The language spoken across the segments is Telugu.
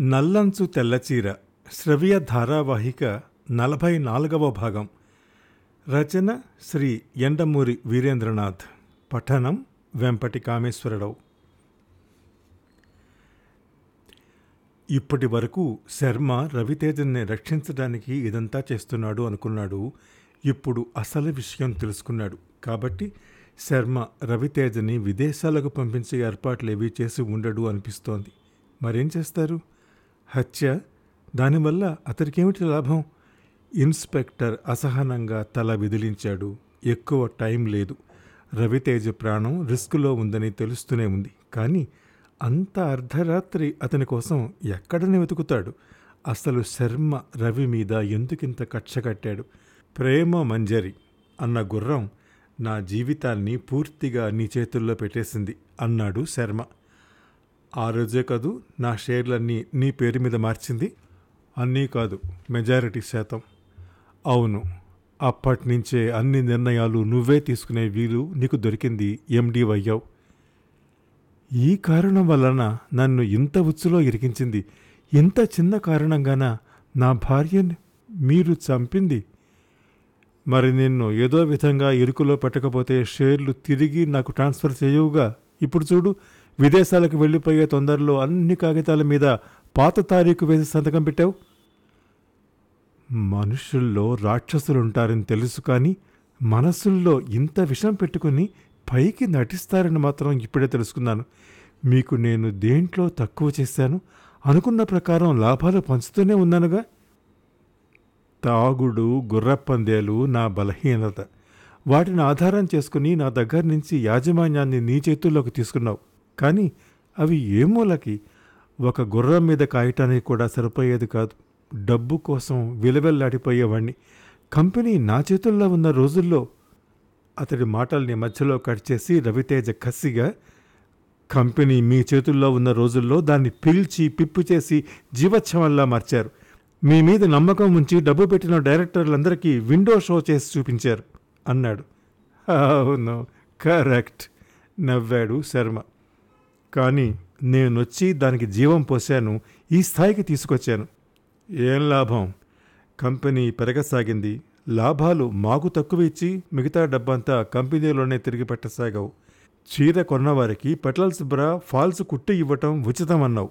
నల్లంచు తెల్లచీర శ్రవ్య ధారావాహిక నలభై నాలుగవ భాగం. రచన శ్రీ ఎండమూరి వీరేంద్రనాథ్. పఠనం వెంపటి కామేశ్వరరావు ఇప్పటి వరకు శర్మ రవితేజన్ని రక్షించడానికి ఇదంతా చేస్తున్నాడు అనుకున్నాడు. ఇప్పుడు అసలు విషయం తెలుసుకున్నాడు. కాబట్టి శర్మ రవితేజని విదేశాలకు పంపించే ఏర్పాట్లు ఏవి చేసి ఉండడు అనిపిస్తోంది. మరేం చేస్తారు? హత్య దానివల్ల అతనికేమిటి లాభం? ఇన్స్పెక్టర్ అసహనంగా తల విదిలించాడు. ఎక్కువ టైం లేదు. రవితేజ ప్రాణం రిస్కులో ఉందని తెలుస్తూనే ఉంది. కానీ అంత అర్ధరాత్రి అతని కోసం ఎక్కడని వెతుకుతాడు? అసలు శర్మ రవి మీద ఎందుకింత కక్ష కట్టాడు? ప్రేమ మంజరి అన్న గుర్రం నా జీవితాన్ని పూర్తిగా నీ చేతుల్లో పెట్టేసింది అన్నాడు శర్మ. ఆ రోజే కాదు నా షేర్లన్నీ నీ పేరు మీద మార్చింది. అన్నీ కాదు మెజారిటీ శాతం. అవును అప్పటి నుంచే అన్ని నిర్ణయాలు నువ్వే తీసుకునే వీలు నీకు దొరికింది ఎండి అయ్యావు ఈ కారణం వలన నన్ను ఇంత ఉచ్చులో ఇరికించింది. ఇంత చిన్న కారణంగాన నా భార్యని మీరు చంపింది? మరి నిన్ను ఏదో విధంగా ఇరుకులో పెట్టకపోతే షేర్లు తిరిగి నాకు ట్రాన్స్ఫర్ చేయవుగా? ఇప్పుడు చూడు విదేశాలకు వెళ్ళిపోయే తొందరలో అన్ని కాగితాల మీద పాత తారీఖు వేసి సంతకం పెట్టావు? మనుషుల్లో రాక్షసులుంటారని తెలుసు కానీ మనసుల్లో ఇంత విషం పెట్టుకుని పైకి నటిస్తారని మాత్రం ఇప్పుడే తెలుసుకున్నాను. మీకు నేను దేంట్లో తక్కువ చేశాను? అనుకున్న ప్రకారం లాభాలు పంచుతూనే ఉన్నానుగా? తాగుడు గుర్రపందేలు నా బలహీనత. వాటిని ఆధారం చేసుకుని నా దగ్గర నుంచి యాజమాన్యాన్ని నీ చేతుల్లోకి తీసుకున్నావు. కానీ అవి ఏ మూలకి? ఒక గుర్రం మీద కాయటానికి కూడా సరిపోయేది కాదు. డబ్బు కోసం విలవెల్లాడిపోయేవాణ్ణి. కంపెనీ నా చేతుల్లో ఉన్న రోజుల్లో అతడి మాటల్ని మధ్యలో కట్ చేసి రవితేజ కసిగా కంపెనీ మీ చేతుల్లో ఉన్న రోజుల్లో దాన్ని పీల్చి పిప్పు చేసి జీవచ్ఛవంలా మార్చారు. మీ మీద నమ్మకం ఉంచి డబ్బు పెట్టిన డైరెక్టర్లందరికీ విండో షో చేసి చూపించారు అన్నాడు. అవును కరెక్ట్ నవ్వాడు శర్మ. కానీ నేనొచ్చి దానికి జీవం పోశాను ఈ స్థాయికి తీసుకొచ్చాను. ఏం లాభం? కంపెనీ పెరగసాగింది. లాభాలు మాకు తక్కువ ఇచ్చి మిగతా డబ్బంతా కంపెనీలోనే తిరిగి పెట్టసాగావు. చీర కొన్నవారికి పెటల్స్ బ్రా ఫాల్స్ కుట్టి ఇవ్వటం ఉచితం అన్నావు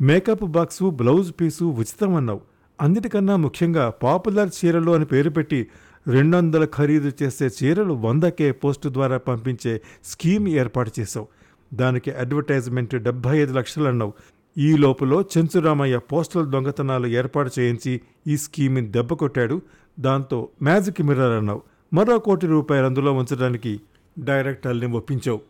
మేకప్ బాక్సు బ్లౌజ్ పీసు ఉచితం అన్నావు అన్నిటికన్నా ముఖ్యంగా పాపులర్ చీరలు అని పేరు పెట్టి రెండు వందల ఖరీదు చేసే చీరలు వందకే పోస్టు ద్వారా పంపించే స్కీమ్ ఏర్పాటు చేశావు. దానికి అడ్వర్టైజ్మెంట్ డెబ్బై ఐదు లక్షలు అన్నావు ఈ లోపల చెంచురామయ్య పోస్టల్ దొంగతనాలు ఏర్పాటు చేయించి ఈ స్కీమ్ని దెబ్బ కొట్టాడు. దాంతో మ్యాజిక్ మిర్రర్ అన్నావు. మరో కోటి రూపాయలు అందులో ఉంచడానికి డైరెక్టర్ని ఒప్పించావు.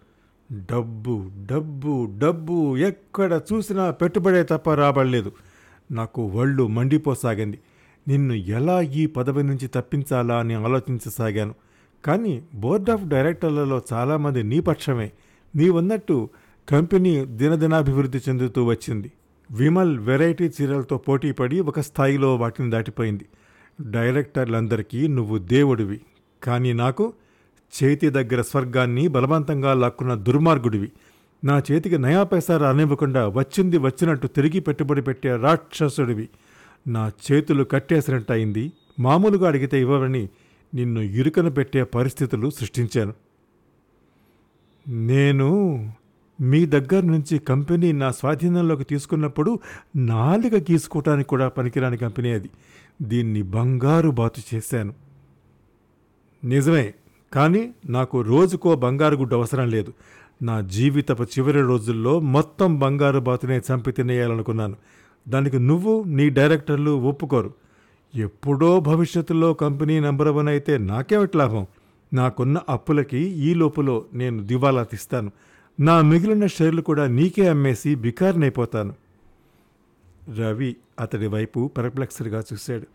డబ్బు డబ్బు డబ్బు ఎక్కడ చూసినా పెట్టుబడే తప్ప రాబడలేదు. నాకు ఒళ్ళు మండిపోసాగింది. నిన్ను ఎలా ఈ పదవి నుంచి తప్పించాలా అని ఆలోచించసాగాను. కానీ బోర్డ్ ఆఫ్ డైరెక్టర్లలో చాలామంది నీ పక్షమే. నీవన్నట్టు కంపెనీ దినదినాభివృద్ధి చెందుతూ వచ్చింది. విమల్ వెరైటీ చీరలతో పోటీపడి ఒక స్థాయిలో వాటిని దాటిపోయింది. డైరెక్టర్లందరికీ నువ్వు దేవుడివి. కానీ నాకు చేతి దగ్గర స్వర్గాన్ని బలవంతంగా లాక్కున్న దుర్మార్గుడివి. నా చేతికి నయా పైసా రానివ్వకుండా వచ్చింది వచ్చినట్టు తిరిగి పెట్టుబడి పెట్టే రాక్షసుడివి. నా చేతులు కట్టేసినట్టు అయింది మామూలుగా అడిగితే ఇవ్వవని నిన్ను ఇరుకన పెట్టే పరిస్థితులు సృష్టించాను. నేను మీ దగ్గర నుంచి కంపెనీ నా స్వాధీనంలోకి తీసుకున్నప్పుడు నాలుక గీసుకోవటానికి కూడా పనికిరాని కంపెనీ అది. దీన్ని బంగారు బాతు చేశాను. నిజమే కానీ నాకు రోజుకో బంగారు గుడ్డు అవసరం లేదు. నా జీవితపు చివరి రోజుల్లో మొత్తం బంగారు బాతునే చంపి తినేయాలనుకున్నాను. దానికి నువ్వు నీ డైరెక్టర్లు ఒప్పుకోరు. ఎప్పుడో భవిష్యత్తులో కంపెనీ నెంబర్ వన్ అయితే నాకేమిటి లాభం? నాకున్న అప్పులకి ఈ లోపులో నేను దివాలా తీస్తాను. నా మిగిలిన షేర్లు కూడా నీకే అమ్మేసి బికార్నైపోతాను. రవి అతడి వైపు పెరప్లెక్స్డ్గా చూశాడు.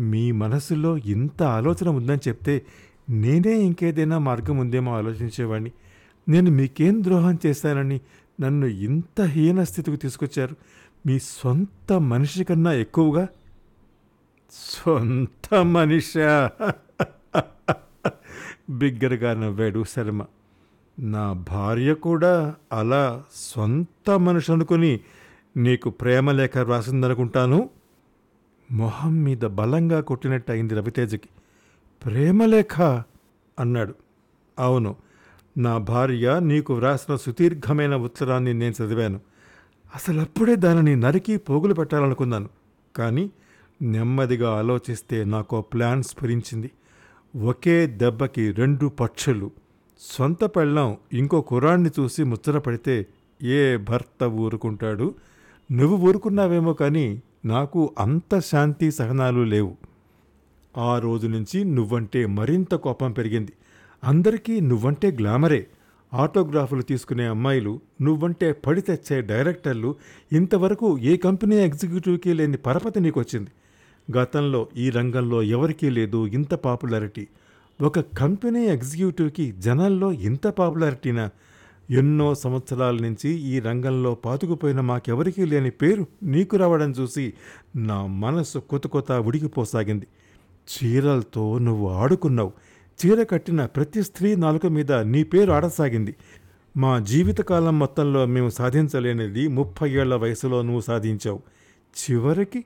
మీ మనసులో ఇంత ఆలోచన ఉందని చెప్తే నేనే ఇంకేదైనా మార్గం ఉందేమో ఆలోచించేవాడిని నేను మీకేం ద్రోహం చేశానని నన్ను ఇంత హీన స్థితికి తీసుకొచ్చారు. మీ సొంత మనిషి కన్నా ఎక్కువగా? సొంత మనిషా? బిగ్గరగా నవ్వాడు శర్మ. నా భార్య కూడా అలా సొంత మనిషి అనుకుని నీకు ప్రేమలేఖ వ్రాసిందనుకుంటాను మొహం మీద బలంగా కొట్టినట్టు అయింది రవితేజకి. ప్రేమలేఖ అన్నాడు. అవును నా భార్య నీకు వ్రాసిన సుదీర్ఘమైన ఉత్తరాన్ని నేను చదివాను. అసలు అప్పుడే దానిని నరికి పోగులు పెట్టాలనుకున్నాను. కానీ నెమ్మదిగా ఆలోచిస్తే నాకు ప్లాన్ స్ఫురించింది. ఒకే దెబ్బకి రెండు పక్షులు. సొంత పెళ్ళం ఇంకో కుర్రాన్ని చూసి ముచ్చటపడితే ఏ భర్త ఊరుకుంటాడు? నువ్వు ఊరుకున్నావేమో కానీ నాకు అంత శాంతి సహనాలు లేవు. ఆ రోజు నుంచి నువ్వంటే మరింత కోపం పెరిగింది. అందరికీ నువ్వంటే గ్లామరే. ఆటోగ్రాఫ్లు తీసుకునే అమ్మాయిలు నువ్వంటే పడి తెచ్చే డైరెక్టర్లు ఇంతవరకు ఏ కంపెనీ ఎగ్జిక్యూటివ్కి లేని పరపతి నీకొచ్చింది. గతంలో ఈ రంగంలో ఎవరికీ లేదు ఇంత పాపులారిటీ. ఒక కంపెనీ ఎగ్జిక్యూటివ్కి జనాల్లో ఇంత పాపులారిటీనా? ఎన్నో సంవత్సరాల నుంచి ఈ రంగంలో పాతుకుపోయిన మాకెవరికీ లేని పేరు నీకు రావడం చూసి నా మనసు కొత్త కొత్త ఉడికిపోసాగింది. చీరలతో నువ్వు ఆడుకున్నావు. చీర కట్టిన ప్రతి స్త్రీ నాలుక మీద నీ పేరు ఆడసాగింది. మా జీవితకాలం మొత్తంలో మేము సాధించలేనిది ముప్పై ఏళ్ళ వయసులో నువ్వు సాధించావు. చివరికి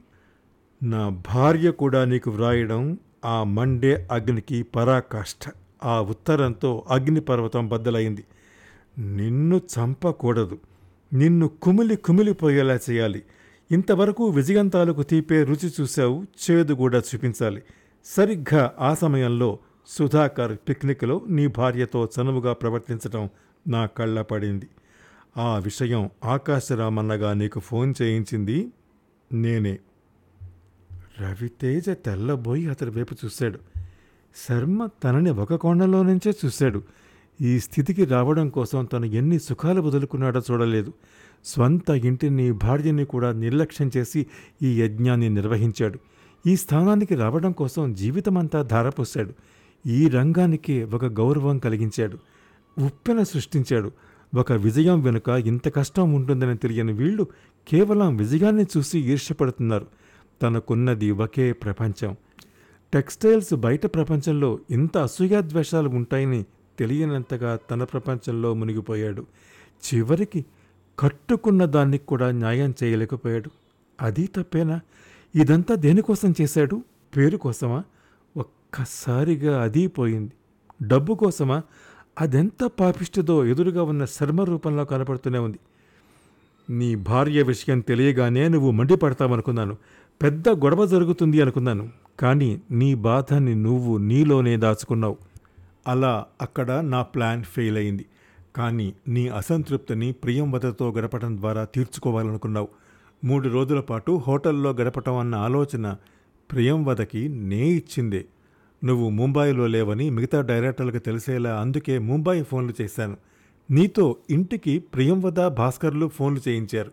నా భార్య కూడా నీకు వ్రాయడం ఆ మండే అగ్నికి పరాకాష్ఠ ఆ ఉత్తరంతో అగ్నిపర్వతం బద్దలైంది. నిన్ను చంపకూడదు. నిన్ను కుమిలి కుమిలిపోయేలా చేయాలి. ఇంతవరకు విజయంతాలకు తీపే రుచి చూశావు చేదు కూడా చూపించాలి. సరిగ్గా ఆ సమయంలో సుధాకర్ పిక్నిక్లో నీ భార్యతో చనువుగా ప్రవర్తించటం నా కళ్ళ పడింది. ఆ విషయం ఆకాశరామన్నగా నీకు ఫోన్ చేయించింది నేనే. రవితేజ తెల్లబోయి అతడి వైపు చూశాడు. శర్మ తనని ఒక కోణంలో నుంచే చూశాడు. ఈ స్థితికి రావడం కోసం తను ఎన్ని సుఖాలు వదులుకున్నాడో చూడలేదు. స్వంత ఇంటిని భార్యని కూడా నిర్లక్ష్యం చేసి ఈ యజ్ఞాన్ని నిర్వహించాడు. ఈ స్థానానికి రావడం కోసం జీవితమంతా ధారపోశాడు. ఈ రంగానికి ఒక గౌరవం కలిగించాడు. ఉప్పెన సృష్టించాడు. ఒక విజయం వెనుక ఇంత కష్టం ఉంటుందని తెలియని వీళ్ళు కేవలం విజయాన్ని చూసి ఈర్ష్యపడుతున్నారు. తనకున్నది ఒకే ప్రపంచం. టెక్స్టైల్స్ బయట ప్రపంచంలో ఇంత అసూయాద్వేషాలు ఉంటాయని తెలియనంతగా తన ప్రపంచంలో మునిగిపోయాడు. చివరికి కట్టుకున్న దానికి కూడా న్యాయం చేయలేకపోయాడు. అది తప్పేనా? ఇదంతా దేనికోసం చేశాడు? పేరు కోసమా? ఒక్కసారిగా అది పోయింది. డబ్బు కోసమా? అదెంత పాపిష్టిదో ఎదురుగా ఉన్న శర్మ రూపంలో కనపడుతూనే ఉంది. నీ భార్య విషయం తెలియగానే నువ్వు మండిపడతావనుకున్నాను. పెద్ద గొడవ జరుగుతుంది అనుకున్నాను కానీ నీ బాధని నువ్వు నీలోనే దాచుకున్నావు. అలా అక్కడ నా ప్లాన్ ఫెయిల్ అయింది. కానీ నీ అసంతృప్తిని ప్రియంవదతో గడపడం ద్వారా తీర్చుకోవాలనుకున్నావు. మూడు రోజుల పాటు హోటల్లో గడపటం అన్న ఆలోచన ప్రియంవదకి నే ఇచ్చిందే. నువ్వు ముంబాయిలో లేవని మిగతా డైరెక్టర్లకు తెలిసేలా అందుకే ముంబాయి ఫోన్లు చేశాను. నీతో ఇంటికి ప్రియంవద భాస్కర్లు ఫోన్లు చేయించారు.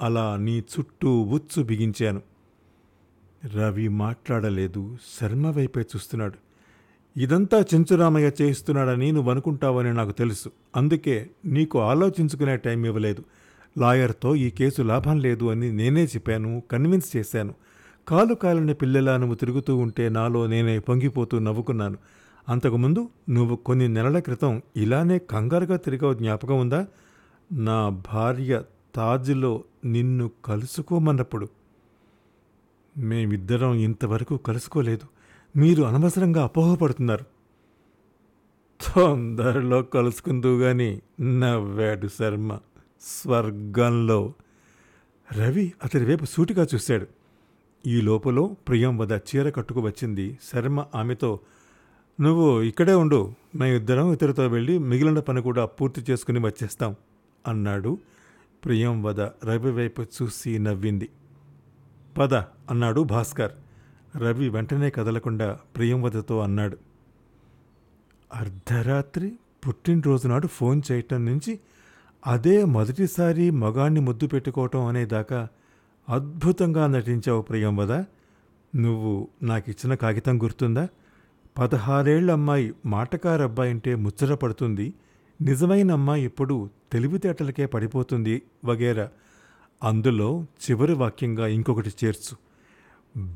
అలా నీ చుట్టూ ఉచ్చు బిగించాను. రవి మాట్లాడలేదు శర్మ వైపే చూస్తున్నాడు. ఇదంతా చెంచురామయ్య చేయిస్తున్నాడని నువ్వు అనుకుంటావని నాకు తెలుసు. అందుకే నీకు ఆలోచించుకునే టైం ఇవ్వలేదు. లాయర్తో ఈ కేసు లాభం లేదు అని నేనే చెప్పాను కన్విన్స్ చేశాను. కాలు కాలిన పిల్లలా నువ్వు తిరుగుతూ ఉంటే నాలో నేనే పొంగిపోతూ నవ్వుకున్నాను. అంతకుముందు నువ్వు కొన్ని నెలల క్రితం ఇలానే కంగారుగా తిరిగావు జ్ఞాపకం ఉందా? నా భార్య తాజ్లో నిన్ను కలుసుకోమన్నప్పుడు. మేమిద్దరం ఇంతవరకు కలుసుకోలేదు. మీరు అనవసరంగా అపోహపడుతున్నారు. తొందరలో కలుసుకుందూ గాని నవ్వాడు శర్మ స్వర్గంలో. రవి అతడి వైపు సూటిగా చూశాడు. ఈ లోపల ప్రియంవద చీర కట్టుకు వచ్చింది శర్మ ఆమెతో నువ్వు ఇక్కడే ఉండు మేమిద్దరం ఇతరుతో వెళ్ళి మిగిలిన పని కూడా పూర్తి చేసుకుని వచ్చేస్తాం అన్నాడు ప్రియంవద రవి వైపు చూసి నవ్వింది. పద అన్నాడు భాస్కర్. రవి వెంటనే కదలకుండా ప్రియంవదతో అన్నాడు. అర్ధరాత్రి పుట్టినరోజు నాడు ఫోన్ చేయటం నుంచి అదే మొదటిసారి మగాణ్ణి ముద్దు పెట్టుకోవటం అనేదాకా అద్భుతంగా నటించావు ప్రియంవద నువ్వు నాకిచ్చిన కాగితం గుర్తుందా? పదహారేళ్ళ అమ్మాయి మాటకారబ్బాయి అంటే ముచ్చట పడుతుంది. నిజమైన అమ్మాయి ఎప్పుడు తెలివితేటలకే పడిపోతుంది వగేరా. అందులో చివరి వాక్యంగా ఇంకొకటి చేర్చు.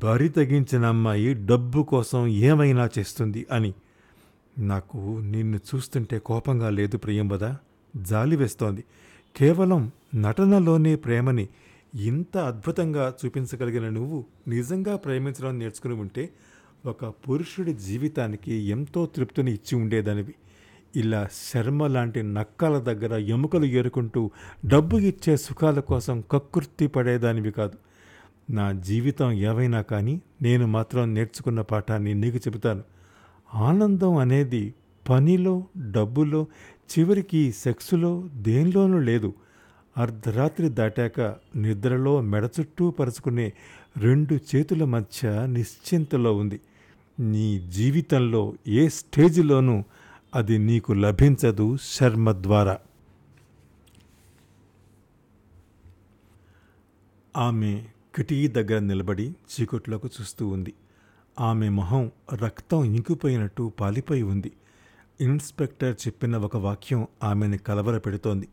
బరి తగ్గించిన అమ్మాయి డబ్బు కోసం ఏమైనా చేస్తుంది అని. నాకు నిన్ను చూస్తుంటే కోపంగా లేదు ప్రియంబద. జాలి వేస్తోంది. కేవలం నటనలోనే ప్రేమని ఇంత అద్భుతంగా చూపించగలిగిన నువ్వు నిజంగా ప్రేమించడం నేర్చుకుని ఉంటే ఒక పురుషుడి జీవితానికి ఎంతో తృప్తిని ఇచ్చి ఉండేదానివి. ఇలా శర్మ లాంటి నక్కల దగ్గర ఎముకలు ఏరుకుంటూ డబ్బు ఇచ్చే సుఖాల కోసం కక్కుర్తి పడేదానివి కాదు. నా జీవితం ఏవైనా కానీ నేను మాత్రం నేర్చుకున్న పాఠాన్ని నీకు చెబుతాను. ఆనందం అనేది పనిలో డబ్బులో చివరికి సెక్సులో దేనిలోనూ లేదు. అర్ధరాత్రి దాటాక నిద్రలో మెడ చుట్టూ పరుచుకునే రెండు చేతుల మధ్య నిశ్చింతలో ఉంది. నీ జీవితంలో ఏ స్టేజిలోనూ అది నీకు లభించదు శర్మ ద్వారా ఆమె కిటికీ దగ్గర నిలబడి చీకట్లోకి చూస్తూ ఉంది. ఆమె మొహం రక్తం ఇంకిపోయినట్టు పాలిపోయి ఉంది. ఇన్స్పెక్టర్ చెప్పిన ఒక వాక్యం ఆమెని కలవరపెడుతోంది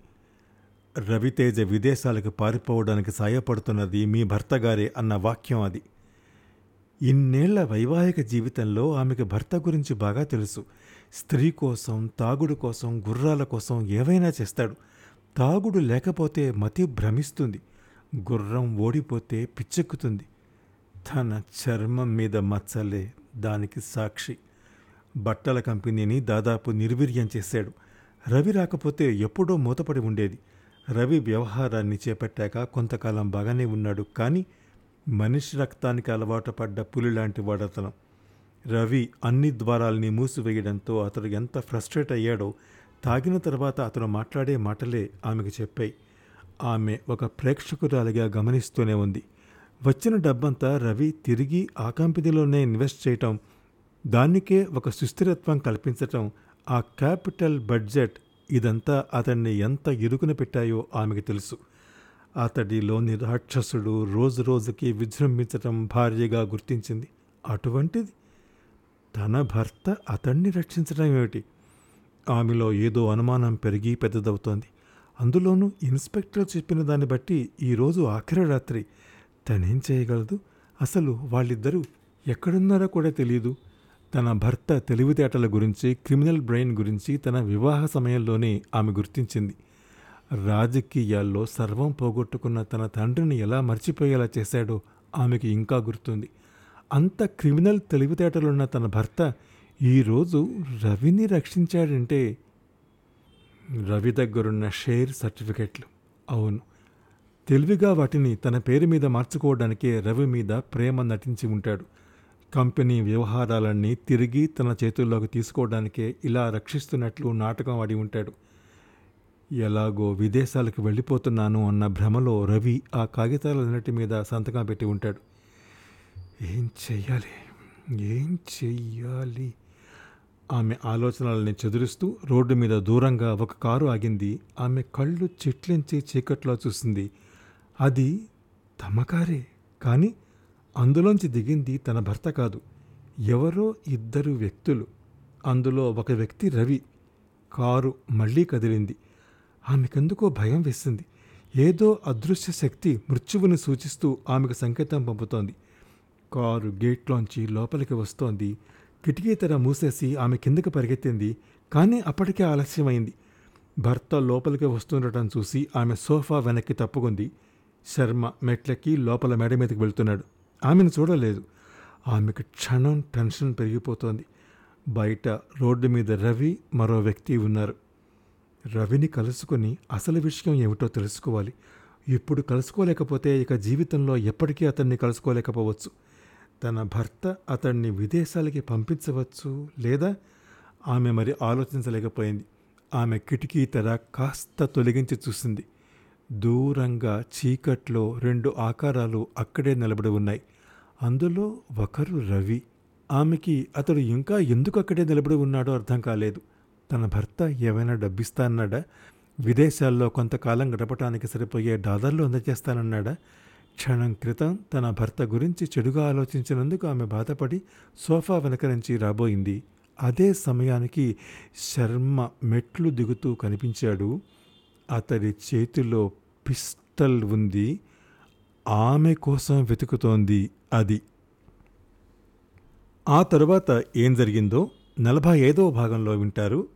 రవితేజ విదేశాలకు పారిపోవడానికి సాయపడుతున్నది మీ భర్తగారే అన్న వాక్యం అది. ఇన్నేళ్ళ వైవాహిక జీవితంలో ఆమెకు భర్త గురించి బాగా తెలుసు. స్త్రీ కోసం తాగుడు కోసం గుర్రాల కోసం ఏవైనా చేస్తాడు. తాగుడు లేకపోతే మతి భ్రమిస్తుంది. గుర్రం ఓడిపోతే పిచ్చెక్కుతుంది. తన చర్మం మీద మచ్చలే దానికి సాక్షి. బట్టల కంపెనీని దాదాపు నిర్వీర్యం చేశాడు. రవి రాకపోతే ఎప్పుడో మూతపడి ఉండేది. రవి వ్యవహారాన్ని చేపట్టాక కొంతకాలం బాగానే ఉన్నాడు. కానీ మనిషి రక్తానికి అలవాటు పడ్డ పులి లాంటి వాడతనం. రవి అన్ని ద్వారాల్ని మూసివేయడంతో అతడు ఎంత ఫ్రస్ట్రేట్ అయ్యాడో తాగిన తర్వాత అతను మాట్లాడే మాటలే ఆమెకు చెప్పాయి. ఆమె ఒక ప్రేక్షకురాలిగా గమనిస్తూనే ఉంది. వచ్చిన డబ్బంతా రవి తిరిగి ఆ కంపెనీలోనే ఇన్వెస్ట్ చేయటం దానికే ఒక సుస్థిరత్వం కల్పించటం ఆ క్యాపిటల్ బడ్జెట్ ఇదంతా అతన్ని ఎంత ఇరుకున పెట్టాయో ఆమెకు తెలుసు. అతడిలోని రాక్షసుడు రోజు రోజుకి విజృంభించటం భార్యగా గుర్తించింది. అటువంటిది? తన భర్త అతన్ని రక్షించడం ఏమిటి? ఆమెలో ఏదో అనుమానం పెరిగి పెద్దదవుతోంది. అందులోనూ ఇన్స్పెక్టర్ చెప్పిన దాన్ని బట్టి ఈరోజు ఆఖరి రాత్రి. తనేం చేయగలదు? అసలు వాళ్ళిద్దరూ ఎక్కడున్నారో కూడా తెలియదు తన భర్త తెలివితేటల గురించి క్రిమినల్ బ్రెయిన్ గురించి తన వివాహ సమయంలోనే ఆమె గుర్తించింది. రాజకీయాల్లో సర్వం పోగొట్టుకున్న తన తండ్రిని ఎలా మర్చిపోయేలా చేశాడో ఆమెకి ఇంకా గుర్తుంది. అంత క్రిమినల్ తెలివితేటలున్న తన భర్త ఈరోజు రవిని రక్షించాడంటే రవి దగ్గరున్న షేర్ సర్టిఫికెట్లు. అవును. తెలివిగా వాటిని తన పేరు మీద మార్చుకోవడానికే రవి మీద ప్రేమ నటించి ఉంటాడు. కంపెనీ వ్యవహారాలన్నీ తిరిగి తన చేతుల్లోకి తీసుకోవడానికే ఇలా రక్షిస్తున్నట్లు నాటకం ఆడి ఉంటాడు. ఎలాగో విదేశాలకు వెళ్ళిపోతున్నాను అన్న భ్రమలో రవి ఆ కాగితాలన్నిటి మీద సంతకం పెట్టి ఉంటాడు. ఏం చెయ్యాలి? ఏం చెయ్యాలి? ఆమె ఆలోచనల్ని చెదురుస్తూ రోడ్డు మీద దూరంగా ఒక కారు ఆగింది. ఆమె కళ్ళు చిట్లించి చీకట్లో చూసింది. అది తమ కారే కానీ అందులోంచి దిగింది తన భర్త కాదు. ఎవరో ఇద్దరు వ్యక్తులు. అందులో ఒక వ్యక్తి రవి. కారు మళ్ళీ కదిలింది. ఆమెకెందుకో భయం వేసింది. ఏదో అదృశ్య శక్తి మృత్యువుని సూచిస్తూ ఆమెకు సంకేతం పంపుతోంది. కారు గేట్లోంచి లోపలికి వస్తోంది. కిటికీ తెర మూసేసి ఆమె కిందకి పరిగెత్తింది. కానీ అప్పటికే ఆలస్యమైంది. భర్త లోపలికి వస్తుండటం చూసి ఆమె సోఫా వెనక్కి తప్పుకుంది. శర్మ మెట్లెక్కి లోపల మేడ మీదకి వెళ్తున్నాడు. ఆమెను చూడలేదు. ఆమెకు క్షణం టెన్షన్ పెరిగిపోతోంది. బయట రోడ్డు మీద రవి మరో వ్యక్తి ఉన్నారు. రవిని కలుసుకొని అసలు విషయం ఏమిటో తెలుసుకోవాలి. ఇప్పుడు కలుసుకోలేకపోతే ఇక జీవితంలో ఎప్పటికీ అతన్ని కలుసుకోలేకపోవచ్చు. తన భర్త అతన్ని విదేశాలకి పంపించవచ్చు లేదా? ఆమె మరి ఆలోచించలేకపోయింది. ఆమె కిటికీ తెర కాస్త తొలగించి చూసింది. దూరంగా చీకట్లో రెండు ఆకారాలు అక్కడే నిలబడి ఉన్నాయి. అందులో ఒకరు రవి. ఆమెకి అతడు ఇంకా ఎందుకు అక్కడే నిలబడి ఉన్నాడో అర్థం కాలేదు. తన భర్త ఏమైనా డబ్బిస్తానన్నాడా? విదేశాల్లో కొంతకాలం గడపటానికి సరిపోయే డాలర్లు అందజేస్తానన్నాడా? క్షణం క్రితం తన భర్త గురించి చెడుగా ఆలోచించినందుకు ఆమె బాధపడి సోఫా వెనక నుంచి రాబోయింది. అదే సమయానికి శర్మ మెట్లు దిగుతూ కనిపించాడు. అతడి చేతిలో పిస్టల్ ఉంది. ఆమె కోసం వెతుకుతోంది అది. ఆ తరువాత ఏం జరిగిందో నలభై ఐదవ భాగంలో వింటారు.